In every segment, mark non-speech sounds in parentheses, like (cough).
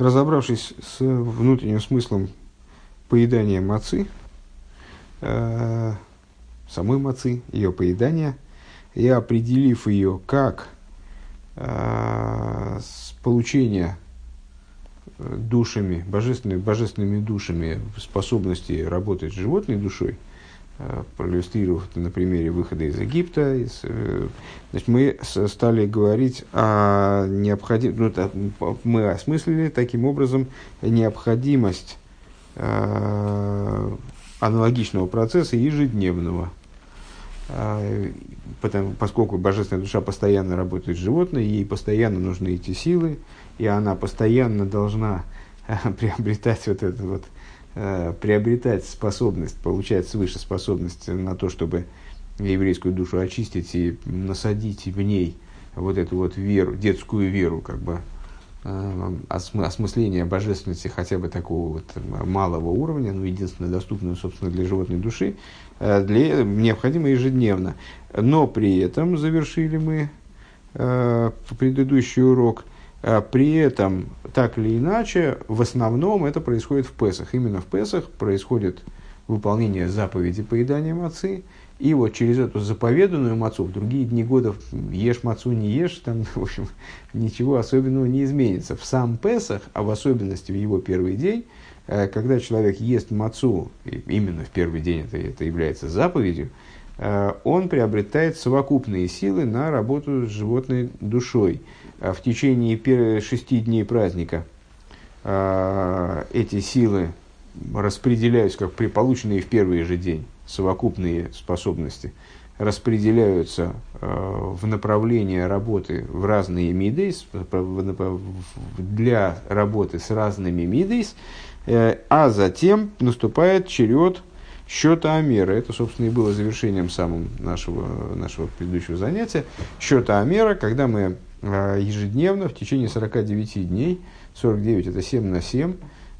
Разобравшись с внутренним смыслом поедания мацы, э, самой мацы, ее поедания, и определив ее как э, получение душами, божественными, божественными душами способности работать с животной душой – Э, проиллюстрировав это на примере выхода из Египта, из, э, значит, мы стали говорить о необходимости, ну, мы осмыслили таким образом необходимость э, аналогичного процесса ежедневного. Э, потому, поскольку божественная душа постоянно работает с животной, ей постоянно нужны эти силы, и она постоянно должна э, (laughs) приобретать вот этот вот Э, приобретать способность, получать свыше способность на то, чтобы еврейскую душу очистить и насадить в ней вот эту вот веру, детскую веру, как бы э, осмысление божественности хотя бы такого вот малого уровня, ну, единственно доступного, собственно, для животной души, э, для, необходимо ежедневно. Но при этом завершили мы предыдущий урок при этом, так или иначе, в основном это происходит в Песах. Именно в Песах происходит выполнение заповеди поедания мацы. И вот через эту заповеданную мацу в другие дни года ешь мацу, не ешь, там, (laughs) в общем, ничего особенного не изменится. В сам Песах, а в особенности в его первый день, э, когда человек ест мацу, именно в первый день это, это является заповедью, э, он приобретает совокупные силы на работу с животной душой – в течение шести дней праздника а, эти силы распределяются, как при полученные в первый же день совокупные способности, распределяются а, в направление работы в разные мидейс, для работы с разными мидейс, э, а затем наступает черед счета Амера. Это, собственно, и было завершением самым нашего, нашего предыдущего занятия. Счета Амера, когда мы Э, ежедневно в течение 49 дней, 49 это 7 на 7,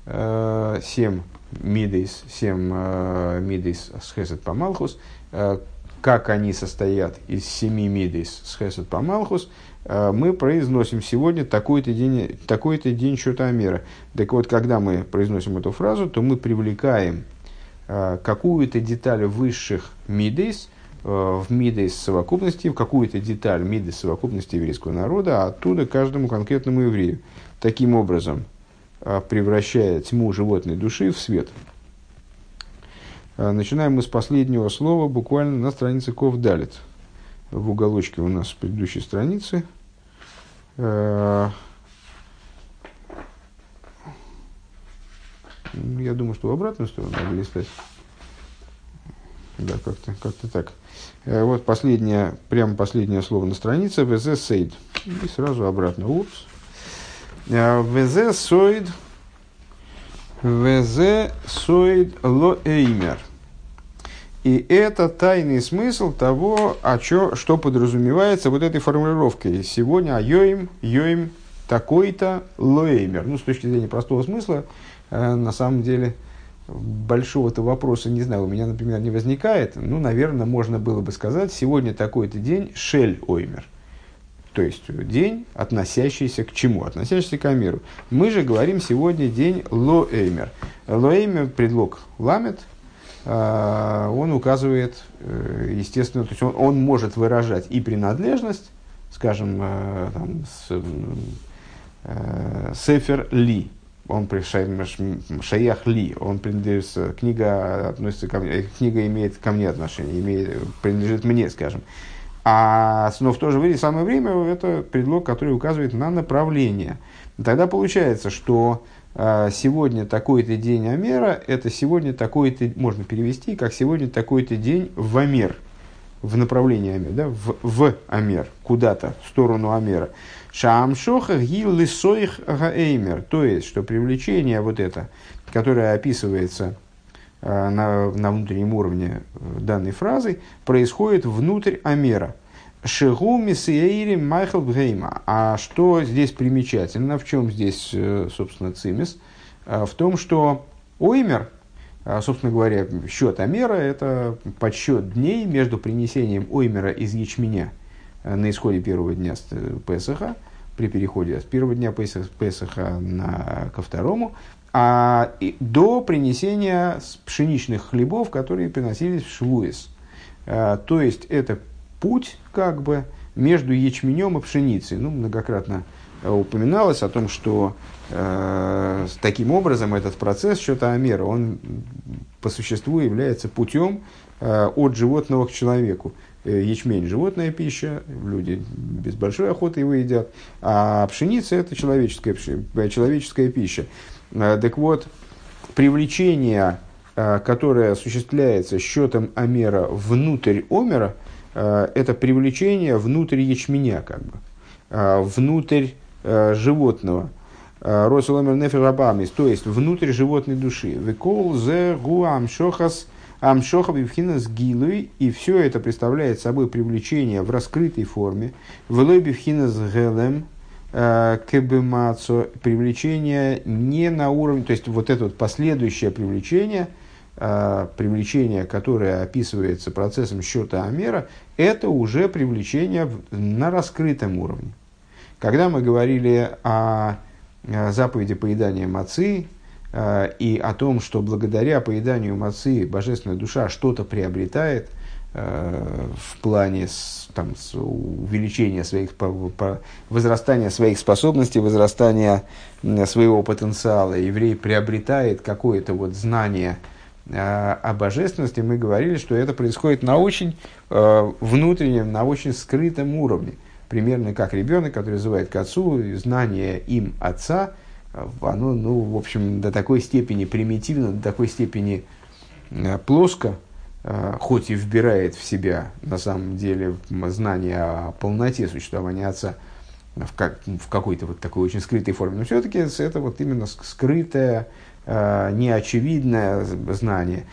7 мидейс, 7 мидейс с хесед по малхус, э, как они состоят из 7 мидейс с хесед по малхус, э, мы произносим сегодня такой-то день, такой-то день счета мира. Так вот, когда мы произносим эту фразу, то мы привлекаем какую-то деталь высших мидейс – Э, в мидейс совокупности, в какую-то деталь мидейс совокупности еврейского народа, а оттуда каждому конкретному еврею. Таким образом, э, превращая тьму животной души в свет. Э, начинаем мы с последнего слова, буквально на странице Ков Далит. В уголочке у нас предыдущей страницы. Я думаю, что в обратную сторону надо листать. Да, как-то как так. Э, вот последнее, прямо последнее слово на странице. ВЗ сейд. И сразу обратно. Упс. Э, ВЗ сойд. ВЗ сойд ло эймер. И это тайный смысл того, о чё, что подразумевается вот этой формулировкой. Сегодня йоим, йоим такой-то лоэймер. Ну, с точки зрения простого смысла, э, на самом деле, большого-то вопроса, не знаю, у меня, например, не возникает. Ну, наверное, можно было бы сказать, сегодня такой-то день шель оймер. То есть день, относящийся к чему? Относящийся к Амиру. Мы же говорим сегодня день лоэймер. Лоэймер, предлог ламет, а, он указывает, э, естественно, то есть он, он может выражать и принадлежность, скажем, э, там, с, э, сефер ли, он шаях ли, он принадлежит, книга относится ко мне, книга имеет ко мне отношение, имеет, принадлежит мне, скажем. А, но в то же самое время это предлог, который указывает на направление. Тогда получается, что а, сегодня такой-то день Амера, это сегодня такой-то, можно перевести, как сегодня такой-то день в Амер, в направлении Амер, да, в, в Амер, куда-то, в сторону Амера. Шаамшоха ги лисоих гаэймер. То есть, что привлечение вот это, которое описывается э, на, на внутреннем уровне э, данной фразы, происходит внутрь Амера. Шигу мисиэйри майхал бгейма. А что здесь примечательно, в чем здесь, э, собственно, цимис? В том, что оймер, собственно говоря, счет Амера – это подсчет дней между принесением оймера из ячменя – на исходе первого дня Песаха при переходе с первого дня Песах, Песаха на, ко второму, а и, до принесения пшеничных хлебов, которые приносились в Швуис. А, то есть это путь как бы между ячменем и пшеницей. Ну, многократно э, упоминалось о том, что э, таким образом этот процесс счета Амера, он по существу является путем э, от животного к человеку. Э, ячмень – животная пища, люди без большой охоты его едят, а пшеница – это человеческая, э, человеческая пища. Э, так вот, привлечение, которое осуществляется счетом Амера внутрь Омера, это привлечение внутрь ячменя, как бы, внутрь животного. Росуломер нефер то есть внутрь животной души. Векол зе гуам шохас – Амшоха бифхина с гилой, и все это представляет собой привлечение в раскрытой форме. Велой бифхина с гелем, э, кебемацо, привлечение не на уровне, то есть вот это вот последующее привлечение, э, привлечение, которое описывается процессом счета Амера, это уже привлечение на раскрытом уровне. Когда мы говорили о заповеди поедания мацы, Э, и о том, что благодаря поеданию мацы божественная душа что-то приобретает э, в плане там, увеличения своих, возрастания своих способностей, возрастания своего потенциала. Еврей приобретает какое-то вот знание э, о божественности, мы говорили, что это происходит на очень внутреннем, на очень скрытом уровне. Примерно как ребенок, который называет к отцу знание им отца – оно, ну, в общем, до такой степени примитивно, до такой степени э, плоско, э, хоть и вбирает в себя, на самом деле, знание о полноте существования Отца в, как, в какой-то вот такой очень скрытой форме, но все-таки это вот именно скрытое, э, неочевидное знание.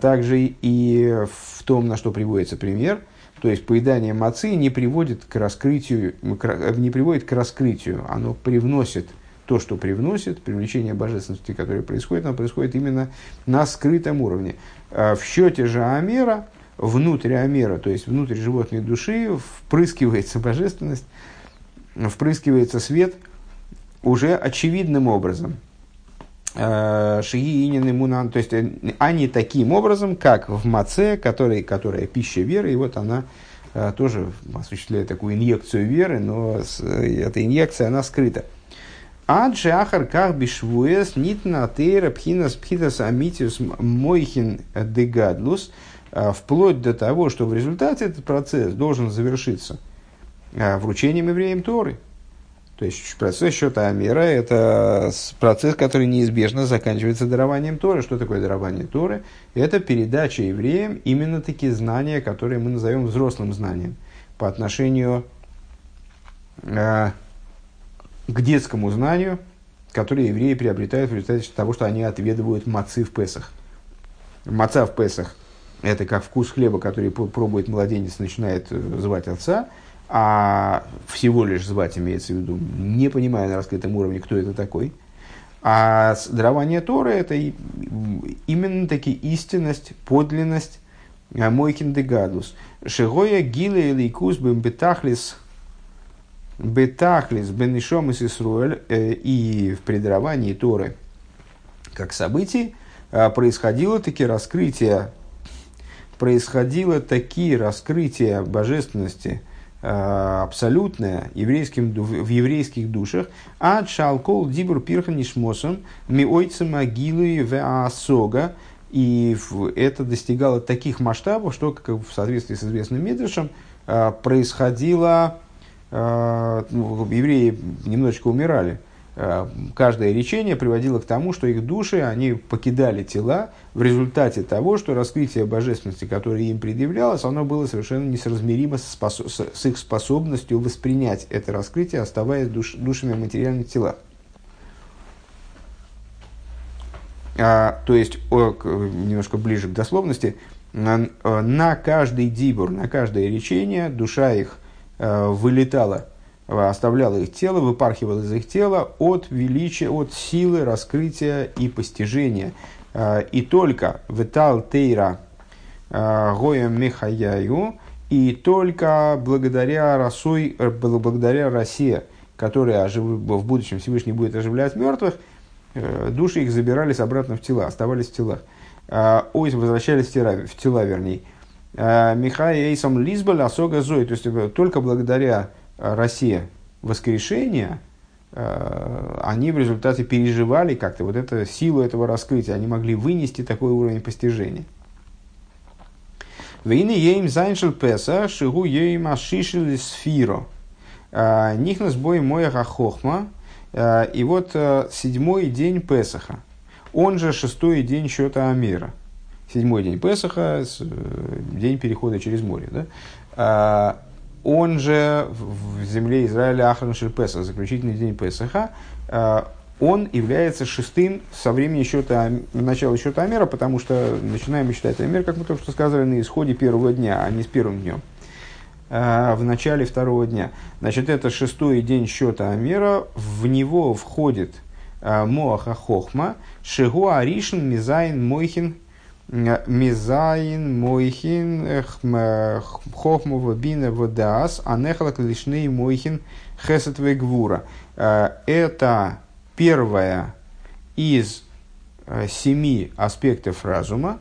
Также и в том, на что приводится пример, то есть поедание мацы не приводит к раскрытию, не приводит к раскрытию, оно привносит – то, что привносит, привлечение божественности, которое происходит, оно происходит именно на скрытом уровне. А в счете же Амера, внутрь Амера, то есть внутрь животной души, впрыскивается божественность, впрыскивается свет уже очевидным образом. А, Шиинин Мунан, то есть, не таким образом, как в маце, который, которая пища веры, и вот она а, тоже осуществляет такую инъекцию веры, но эта инъекция, она скрыта. Аджи ахар ках бишвуэс нитна тейра пхинас пхитас амитиус мойхин дегадлус, а, вплоть до того, что в результате этот процесс должен завершиться а, вручением евреям Торы. То есть процесс счета Амера – это процесс, который неизбежно заканчивается дарованием Торы. Что такое дарование Торы? Это передача евреям именно такие знания, которые мы назовем взрослым знанием по отношению а, к детскому знанию, которое евреи приобретают в результате того, что они отведывают мацы в Песах. Маца в Песах – это как вкус хлеба, который пробует младенец, начинает э, звать отца, а всего лишь звать имеется в виду, не понимая на раскрытом уровне, кто это такой. А дарование Торы – это именно таки истинность, подлинность, э, мойкин дегадус. Шигоя гиле или кус бетахлис Бенишом и Сисруэль э, и в предаровании Торы как событий э, происходило таки раскрытие, происходило такие раскрытия божественности э, абсолютное еврейским, в еврейских душах, а шалкол дибур пирхан нишмосом миойца могилы в асога, и это достигало таких масштабов, что, как в соответствии с известным Медришем, происходило ну, евреи немножечко умирали. Э, каждое речение приводило к тому, что их души, они покидали тела в результате того, что раскрытие божественности, которое им предъявлялось, оно было совершенно несоразмеримо с, их способностью воспринять это раскрытие, оставаясь душ, душами материальных телах. А, то есть, о, немножко ближе к дословности, на, на каждый дибур, на каждое речение душа их вылетала, оставляла их тело, выпархивала из их тела от величия, от силы раскрытия и постижения. Э, и только витал тейра э, гоем михаяю, и только благодаря Расой, благодаря России которые ожив... в будущем Всевышний будет оживлять мертвых, э, души их забирались обратно в тела, оставались в телах. Ой, возвращались в тела, в тела вернее. А, Михай Эйсом Лизбаль Асога Зой. То есть э, только благодаря России воскрешения они в результате переживали как-то вот эту силу этого раскрытия, они могли вынести такой уровень постижения. Вейны ейм зайншел песа, шигу ейм ашишили сфиро. Нихнас бой моя хохма. И вот седьмой день Песаха. Он же шестой день счета Амира. Седьмой день Песаха, день перехода через море. Да? Он же в земле Израиля Ахран Песах, заключительный день Песаха, он является шестым со времени счета, начала счета Амера, потому что начинаем считать Амер, как мы только что сказали, на исходе первого дня, а не с первым днем. А, в начале второго дня. Значит, это шестой день счета Амера, в него входит а, Моаха Хохма, Шигу Аришин Мизайн Мойхин Мизайн Мойхин Хохмова Бина Водаас Анехалак Лишней Мойхин Хесет Гвура. А, это первая из семи аспектов разума.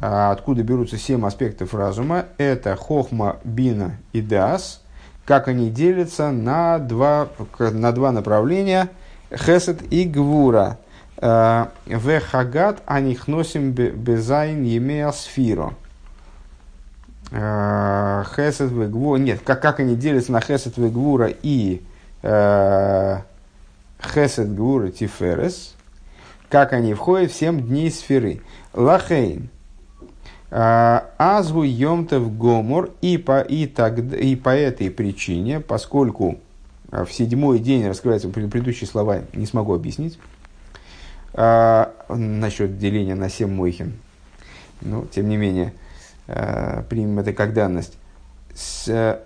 Откуда берутся семь аспектов разума? Это хохма, бина и дас. Как они делятся на два, на два направления. Хесед и гвура. Э, в хагат анихносим безайн емея сфиро. Э, гвура. Нет, как, как они делятся на хесед в гвура и Хесед Гура Тиферес, как они входят в семь дней сферы. Лахейн. Азву Йомтов Гомор и по, и, так, и по этой причине, поскольку в седьмой день раскрываются предыдущие слова, не смогу объяснить, а, насчет деления на семь мойхин. Но, тем не менее, а, примем это как данность. С,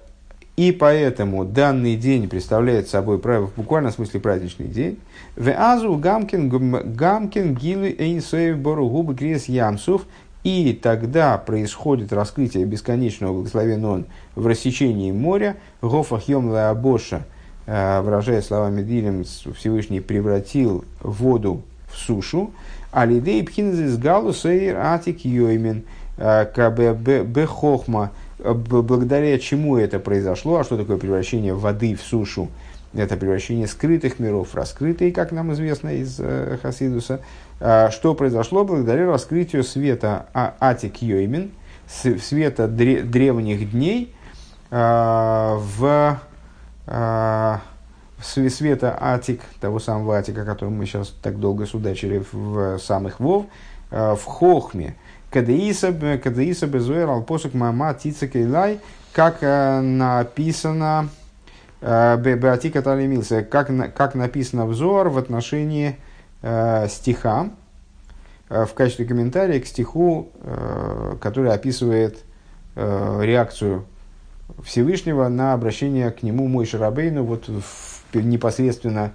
и поэтому данный день представляет собой в буквальном смысле праздничный день. В азу гамкин гамкин гилу эйнсоев бору губы крес ямсув. И тогда происходит раскрытие бесконечного благословен в рассечении моря. Гофах йом абоша, э, выражая словами Дилем, Всевышний превратил воду в сушу. Алидей пхинзис галу сейр атик йоймен. Э, бехохма благодаря чему это произошло, а что такое превращение воды в сушу? Это превращение скрытых миров в раскрытые, как нам известно из э, Хасидуса. А, что произошло благодаря раскрытию света а, Атик Йоймин, света дре, древних дней, а, в а, света Атик, того самого Атика, о котором мы сейчас так долго судачили в самых Вов, а, в Хохме, Кадеиса безуэр алпосок мама тица кейлай, как э, написано э, Беатика Талимилса, как, как написано взор в отношении э, стиха, в качестве комментария к стиху, который описывает реакцию Всевышнего на обращение к нему Мой Шарабейну вот в, непосредственно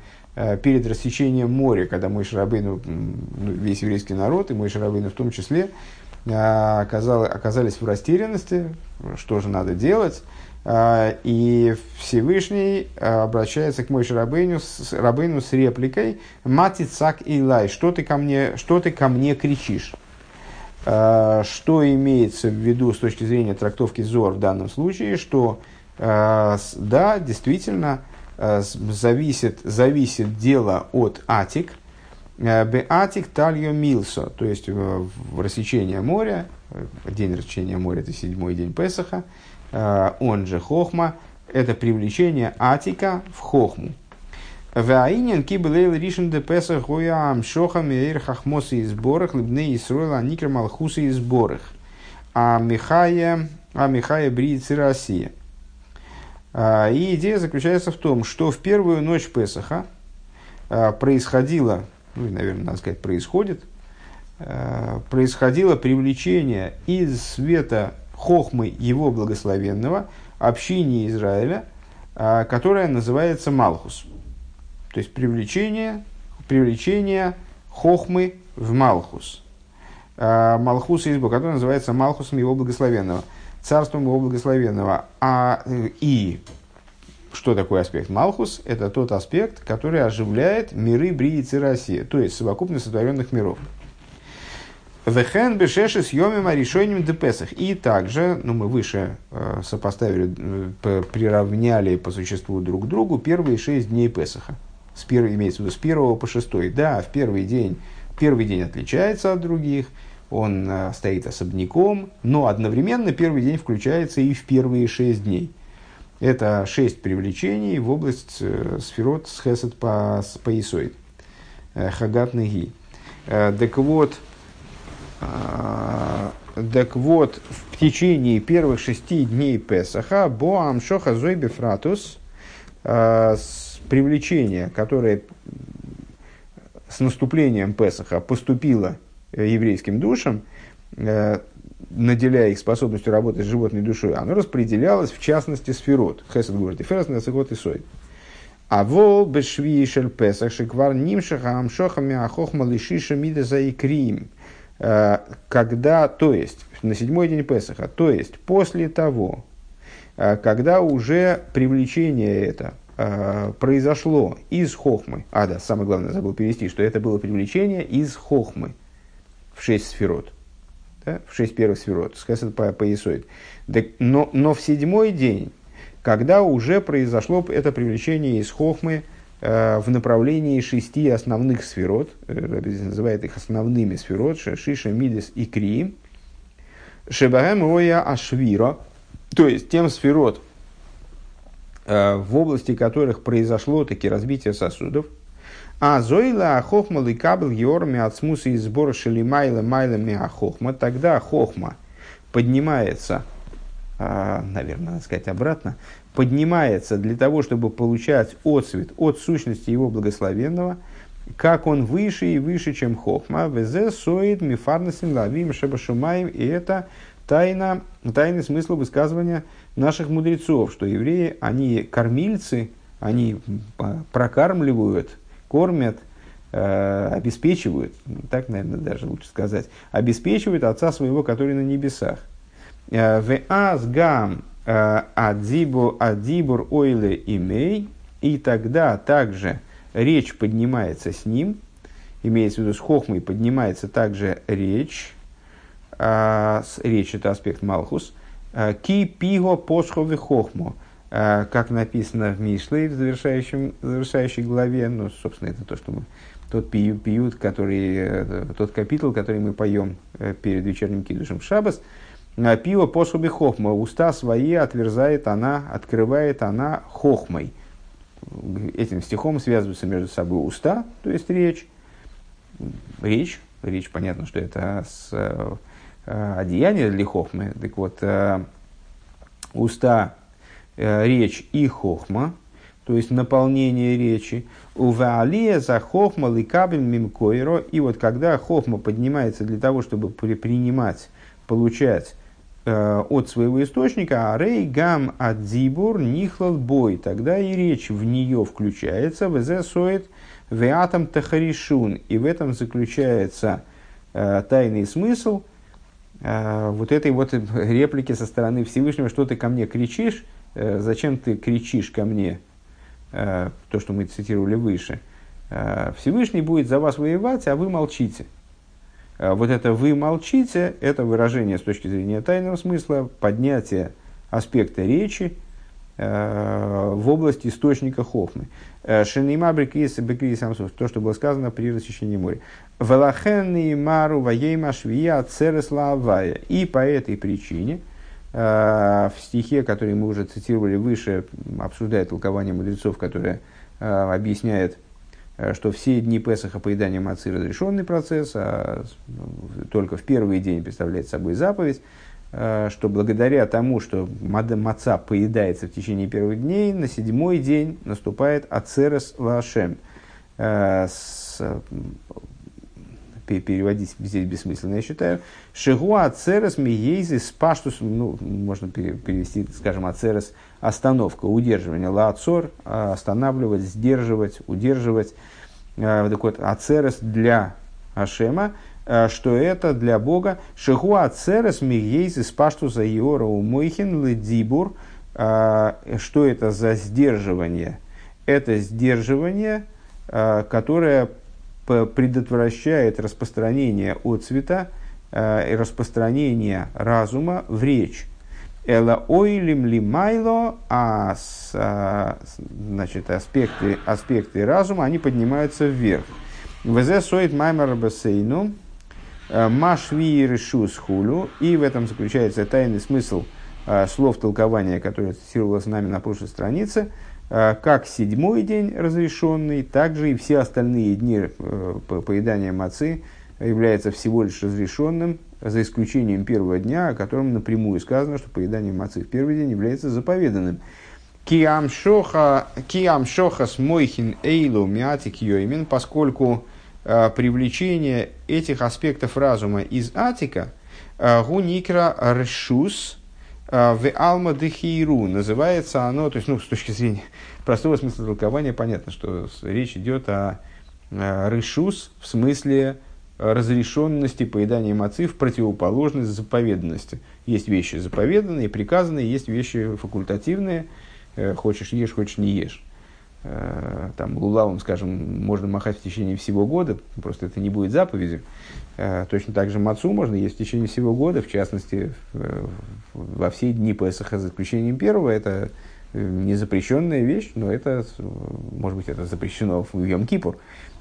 перед рассечением моря, когда Мой Шарабейну, ну, весь еврейский народ, и Мой Шарабейну в том числе, а, оказались в растерянности, что же надо делать. А, и Всевышний а, обращается к Мойше Рабейну с, Рабейну с репликой «Мати цак илай, что ты ко мне, что ты ко мне кричишь?» Что имеется в виду с точки зрения трактовки Зор в данном случае, что да, действительно, зависит, зависит дело от Атик – Э, Беатик Тальо Милсо, то есть в рассечение моря, э, день рассечения моря это седьмой день Песаха, э, он же Хохма, это привлечение Атика в Хохму. Ваинен кибелейл ришен де Песах гоя амшоха меир хахмосы и сборах либне Исруэла никр малхусы и сборах. А Михая, а Михая бриицы Россия. И идея заключается в том, что в первую ночь Песаха происходило ну наверное, надо сказать, происходит, э, происходило привлечение из света хохмы его благословенного общине Израиля, которое называется Малхус. То есть привлечение, привлечение хохмы в Малхус. Э, Малхус из который называется Малхусом его благословенного, царством его благословенного. А, и что такое аспект Малхус? Это тот аспект, который оживляет миры Брии России, то есть совокупность сотворенных миров. Вехен бешеши съемим решением депесах. И также, ну мы выше э, сопоставили, э, приравняли по существу друг к другу первые шесть дней Песаха. С первого, имеется в виду с первого по шестой. Да, в первый день, первый день отличается от других, он э, стоит особняком, но одновременно первый день включается и в первые шесть дней. Это шесть привлечений в область э, сферот с хесед по, по исоид. Э, хагат неги. Так вот, так вот, в течение первых шести дней Песаха Боам Шоха Зойбе Фратус привлечение, которое с наступлением Песаха поступило еврейским душам, э, наделяя их способностью работать с животной душой, оно распределялось в частности сферот. Хесед говорит, и ферас нацегот и сой. А вол бешвишель песах шиквар нимшаха амшохами ахохма лишиша мидаса и крим. Э, когда, то есть, на седьмой день Песаха, то есть, после того, э, когда уже привлечение это э, произошло из хохмы, а да, самое главное, забыл перевести, что это было привлечение из хохмы в шесть сферот, да, в шесть первых сферот, хесед по, поясоид. Но, но в седьмой день, когда уже произошло это привлечение из хохмы э, в направлении шести основных сферот, э, называет их основными сферот, Шиша, Мидис и Кри, Шебаем Роя Ашвира, то есть тем сферот, э, в области которых произошло таки разбитие сосудов, а зойла хохма ликабл георми от смуса и сбора шелимайла майлами ахохма. Тогда хохма поднимается, а, наверное, надо сказать обратно, поднимается для того, чтобы получать отцвет от сущности его благословенного, как он выше и выше, чем хохма. Везе соид мифарнасим лавим шабашумаем. И это тайна, тайный смысл высказывания наших мудрецов, что евреи, они кормильцы, они прокармливают кормят, э, обеспечивают, так, наверное, даже лучше сказать, обеспечивают Отца Своего, который на небесах. Э, в азгам э, адзибу адзибур ойле имей, и тогда также речь поднимается с ним, имеется в виду с хохмой поднимается также речь, речь это аспект Малхус, ки пиго посховы хохмо, а, как написано в Мишле, в завершающем, завершающей главе, ну, собственно, это то, что мы, тот пиют который, э, тот капитул, который мы поем э, перед вечерним кидушем Шабас, а, пиво посуби хохма, уста свои отверзает она, открывает она хохмой. Этим стихом связываются между собой уста, то есть речь, речь, речь, понятно, что это с, э, одеяние для хохмы, так вот, уста Э, речь и хохма, то есть наполнение речи, у ваалия за хохма ликабель мимкойро, и вот когда хохма поднимается для того, чтобы принимать, получать э, от своего источника, арей гам адзибур нихлал бой, тогда и речь в нее включается, везе соет веатам тахаришун, и в этом заключается э, тайный смысл э, вот этой вот (laughs) реплики со стороны Всевышнего, что ты ко мне кричишь, Э, зачем ты кричишь ко мне, э, то, что мы цитировали выше, э, Всевышний будет за вас воевать, а вы молчите. Вот это «вы молчите» – это выражение с точки зрения тайного смысла, поднятие аспекта речи в области источника хохмы. Шенима брикис бекрис самсус, то, что было сказано при расчищении моря. Велахенни мару ваейма швия церес И по этой причине – Э, в стихе, который мы уже цитировали выше, обсуждая толкование мудрецов, которое э, объясняет, э, что все дни Песаха поедания мацы разрешенный процесс, а только в первый день представляет собой заповедь, что благодаря тому, что маца поедается в течение первых дней, на седьмой день наступает ацерес лашем, переводить здесь бессмысленно, я считаю. Шигуа ацерес миейзи спаштус, ну, можно перевести, скажем, ацерес остановка, удерживание. Лаацор останавливать, сдерживать, удерживать. А, так вот, ацерес для Ашема, а, что это для Бога. Шигуа ацерес миейзи спаштуса иора умойхин ледибур, Что это за сдерживание? Это сдерживание, которое предотвращает распространение отцвета и распространение разума в речь. Эла ойлим ли майло, а с, значит, аспекты, аспекты разума, они поднимаются вверх. Везе соит маймар бассейну, э, машви решус хулю. И в этом заключается тайный смысл э, слов толкования, которое цитировалось нами на прошлой странице. Э, как седьмой день разрешенный, так же и все остальные дни поедания мацы являются всего лишь разрешенным, за исключением первого дня, о котором напрямую сказано, что поедание мацы в первый день является заповеданным. Киам шоха с мойхин эйлу миатик йоймин, поскольку э, привлечение этих аспектов разума из атика э, гуникра решус э, в алма дехиру называется оно, то есть, ну, с точки зрения (laughs) простого смысла толкования, понятно, что речь идет о э, решус в смысле разрешенности поедания мацы в противоположность заповеданности. Есть вещи заповеданные, приказанные, есть вещи факультативные – Э, хочешь ешь, хочешь не ешь. Э, там лулавом, скажем, можно махать в течение всего года, просто это не будет заповедью. Э, точно так же мацу можно есть в течение всего года, в частности, во все дни Песаха, за исключением первого, это не запрещенная вещь, но это, может быть, это запрещено в Йом-Кипур,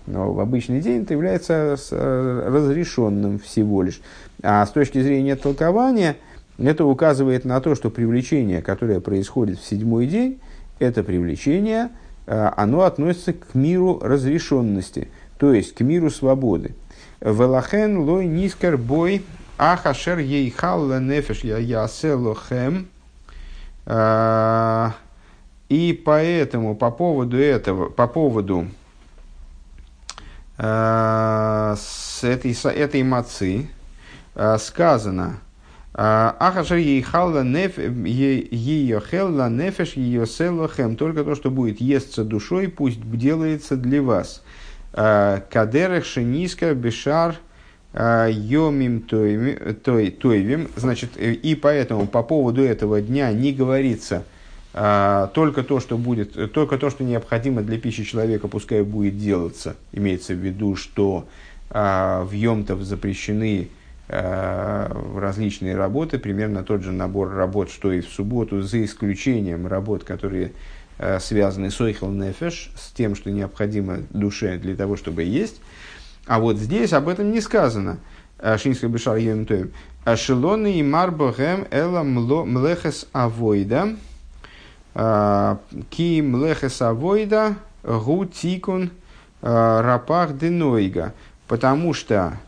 но в обычный день это является разрешенным всего лишь. А с точки зрения толкования – это указывает на то, что привлечение, которое происходит в седьмой день, это привлечение, э, оно относится к миру разрешенности, то есть к миру свободы. Велахен лой нискар бой ахашер ейхал нефеш яселохем. Э, и поэтому по поводу этого, по поводу э, с этой, с этой мацы сказано, Ахашер ейхалла ейохелла нефеш ейоселохем. Только то, что будет естся душой, пусть делается для вас. Кадерех шениска бешар йомим тойвим. Значит, и поэтому по поводу этого дня не говорится только то, что будет, только то, что необходимо для пищи человека, пускай будет делаться. Имеется в виду, что в Йомтов запрещены Э, различные работы, примерно тот же набор работ, что и в субботу, за исключением работ, которые э, связаны с ойхел нефеш, с тем, что необходимо душе для того, чтобы есть. А вот здесь об этом не сказано. Э, Шинский бешар йомтоем. Шелоны и марбохем эла млехес авойда. Ки млехес авойда гу тикун рапах денойга. Потому что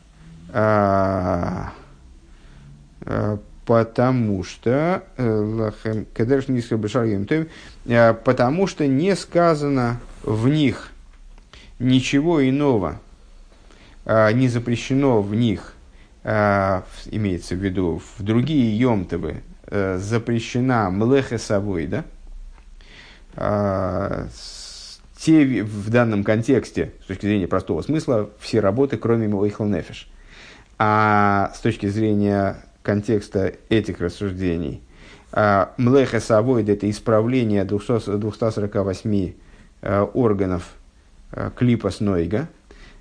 потому что э, а, потому что не сказано в них ничего иного, не запрещено в них, имеется в виду в другие емтовы, э, запрещена млехесовой, да, те в данном контексте, с точки зрения простого смысла, все работы, кроме Мойхл Нефиш. А с точки зрения контекста этих рассуждений, а, Млеха Савойд – это исправление 248 а, органов а, клипа Снойга.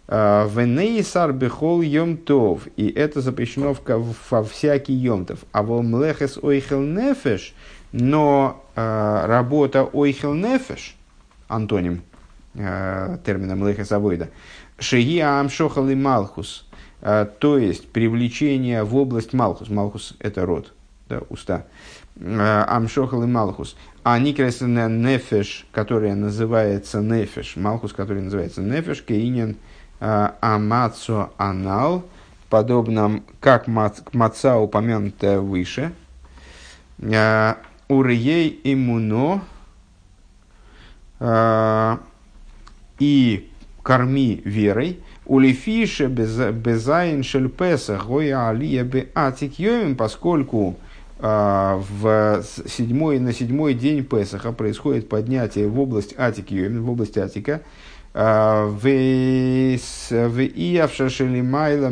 Венейсар бехол йомтов, и это запрещено во всякий йомтов. А во млехес ойхел нефеш, но работа ойхел нефеш, антоним термина млехес авойда, шеги амшохал и малхус – то есть привлечение в область Малхус. Малхус – это рот, да, уста. А, Амшохал и Малхус. А Никресена Нефеш, которая называется Нефеш, Малхус, который называется Нефеш, Кейнин а, Амацо Анал, подобно как маца, упомянутая выше. Урей имуно и корми верой, Улифише безайн шельпеса гоя алия бе атик поскольку а, в седьмой, на седьмой день Песаха происходит поднятие в область Атик Йомин, в область Атика, а, в Иявша Шелимайла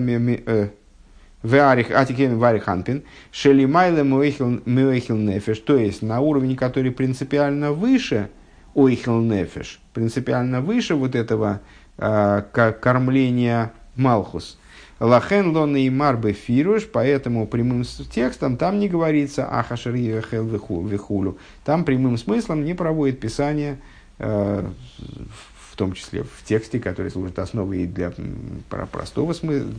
Атикен Вариханпин, Шелимайла Муэхил Нефеш, то есть на уровне, который принципиально выше Ойхил Нефеш, принципиально выше вот этого э, кормления Малхус. Лахен лон и марбе фируш, поэтому прямым текстом там не говорится ахашер хел вихулю. Там прямым смыслом не проводит писание, э, в том числе в тексте, который служит основой для простого смысла,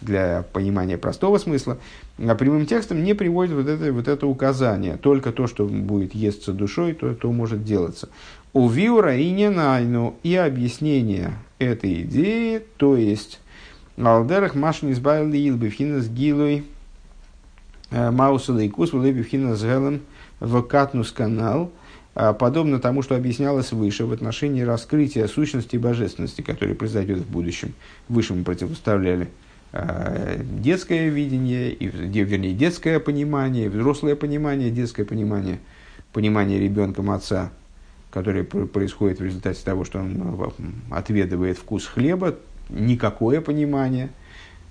для понимания простого смысла, а прямым текстом не приводит вот это, вот это указание. Только то, что будет естся душой, то, то может делаться. У Виура и Ненайну и объяснение этой идеи, то есть Алдерах машин избавил ил бифхина с гилой э, Мауса лейкус, вулей бифхина с гелем в катнус канал, э, подобно тому, что объяснялось выше в отношении раскрытия сущности и божественности, которое произойдет в будущем. Выше мы противоставляли э, детское видение, и, вернее, детское понимание, взрослое понимание, детское понимание, понимание ребенком отца, которое происходит в результате того, что он отведывает вкус хлеба, никакое понимание,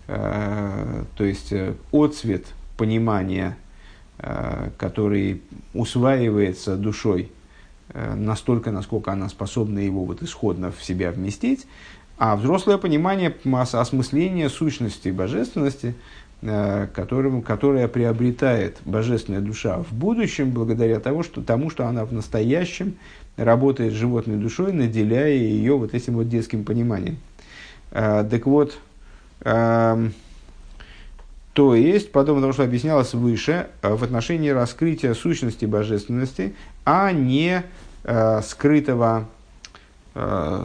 э, то есть э, отцвет понимания, э, который усваивается душой настолько, насколько она способна его вот исходно в себя вместить, а взрослое понимание осмысления сущности божественности, которым, которая приобретает божественная душа в будущем благодаря тому что, тому, что она в настоящем работает с животной душой, наделяя ее вот этим вот детским пониманием. Э, так вот, то есть, подобно тому, что объяснялось выше, э, в отношении раскрытия сущности божественности, а не э, скрытого,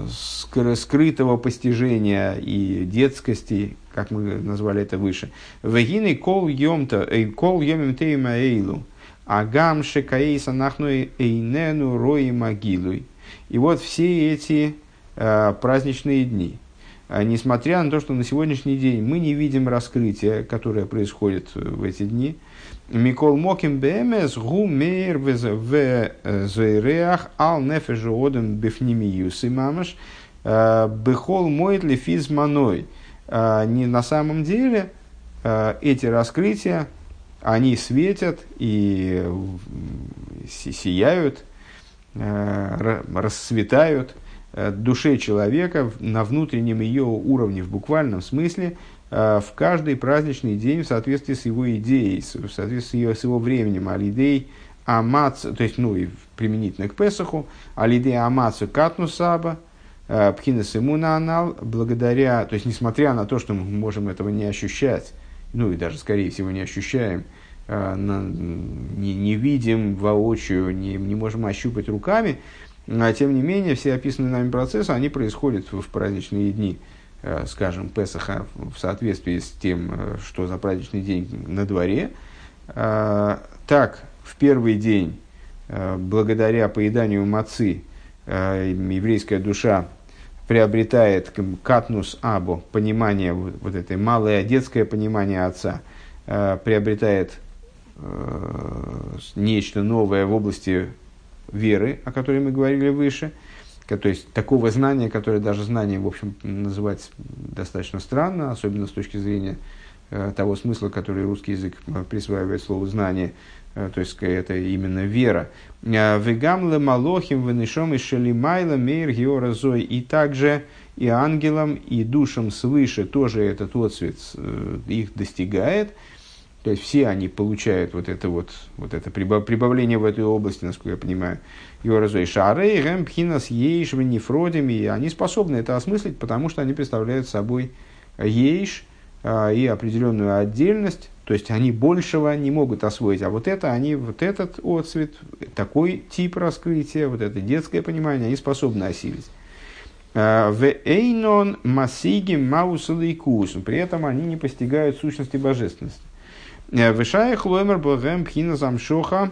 скрытого постижения и детскости, как мы назвали это выше. Вегины кол йомта, кол йомим эйлу, агам шекаэйса нахну эйнену рои могилуй. И вот все эти праздничные дни – а несмотря на то, что на сегодняшний день мы не видим раскрытия, которое происходит в эти дни, Микол Моким БМС Гумейр в Зейреах Ал Нефежу Одем Бефнимиюс и Мамаш э, Бехол Моет Лефиз Маной. Э, на самом деле э, эти раскрытия, они светят и сияют, расцветают – Э, душе человека на внутреннем ее уровне, в буквальном смысле, э, в каждый праздничный день в соответствии с его идеей, в соответствии с, его временем, алидей амац, то есть, ну, и применительно к Песаху, алидей амацу катнусаба, э, пхинес имуна анал, благодаря, то есть, несмотря на то, что мы можем этого не ощущать, ну, и даже, скорее всего, не ощущаем, не, не видим воочию, не, не можем ощупать руками, а тем не менее, все описанные нами процессы, они происходят в праздничные дни, э, скажем, Песаха, в соответствии с тем, э, что за праздничный день на дворе. Э, так, в первый день, благодаря поеданию мацы, еврейская душа приобретает катнус або, понимание, вот это малое детское понимание отца, приобретает нечто новое в области веры, о которой мы говорили выше, то есть такого знания, которое даже знание, в общем, называть достаточно странно, особенно с точки зрения э, того смысла, который русский язык э, присваивает слову знание, э, то есть это именно вера. Вегамле малохим венешом и шелимайла мейр георазой. И также и ангелам, и душам свыше тоже этот отцвет их достигает – то есть все они получают вот это вот, вот это прибавление в этой области, насколько я понимаю. Йоразой шарей, гэмпхинас, ейш, нефродими, и они способны это осмыслить, потому что они представляют собой ейш и определенную отдельность, то есть они большего не могут освоить, а вот это они, вот этот отцвет, такой тип раскрытия, вот это детское понимание, они способны осилить. А, в эйнон масиги маусалейкус, при этом они не постигают сущности божественности. Э, Вышая хлоймер богем пхина замшоха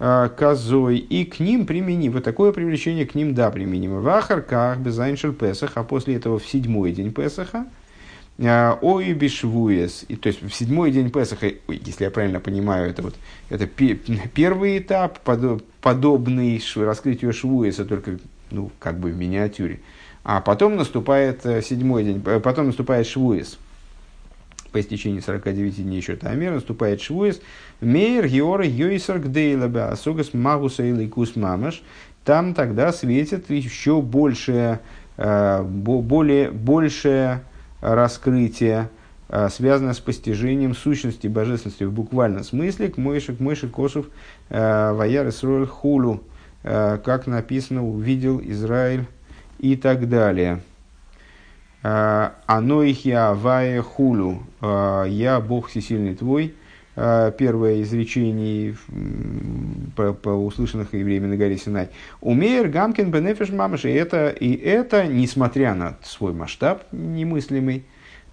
э, козой. И к ним применим, вот такое привлечение к ним, да, применимо. В Ахарках, Безайншель Песах, а после этого в седьмой день Песаха, Ой бишвуес, и то есть в седьмой день Песаха, если я правильно понимаю, это вот это первый этап, подобный раскрытию Швуеса, только ну как бы в миниатюре. А потом наступает седьмой день, потом наступает Швуес. по истечении 49 дней счета Амер наступает Швуес, Мейер Геора Йойсар Гдейлаба, Асугас Магуса или Кус Мамаш, там тогда светит еще большее, э, более, большее раскрытие, э, связанное с постижением сущности божественности в буквальном смысле, к Мойшек Мойшек Косов э, Ваяр Исруэль Хулу, как написано, увидел Израиль и так далее. Аноихи Авая Хулу, я Бог всесильный твой, Э, первое изречение по, по услышанных евреями на горе Синай. Умеер Гамкин Бенефиш Мамаш. И это, и это, несмотря на свой масштаб немыслимый,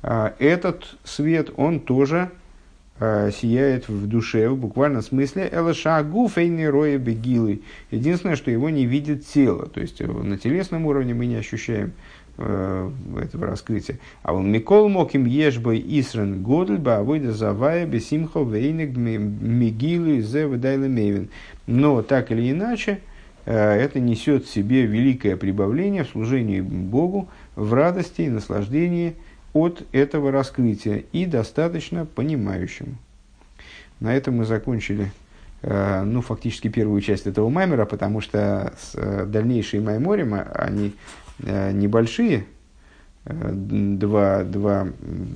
э, этот свет, он тоже э, сияет в душе, в буквальном смысле. Элаша гуфейни роя бегилы. Единственное, что его не видит тело. То есть на телесном уровне мы не ощущаем этого раскрытия. А он Микол Моким Ешбой Исрен Годельба, а выйда Завая, Бесимхо, Вейник, Мигилы, Зев, Мейвен. Но так или иначе, э, это несет в себе великое прибавление в служении Богу, в радости и наслаждении от этого раскрытия и достаточно понимающему. На этом мы закончили э, ну, фактически первую часть этого маймера, потому что дальнейшие майморимы, они Э, небольшие, э, два, два,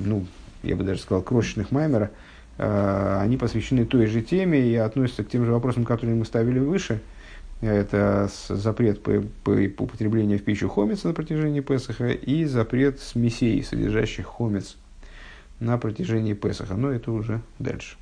ну, я бы даже сказал, крошечных маймера, э, они посвящены той же теме и относятся к тем же вопросам, которые мы ставили выше. Это запрет по, по, по употреблению в пищу хомец на протяжении Песаха и запрет смесей, содержащих хомец на протяжении Песаха. Но это уже дальше.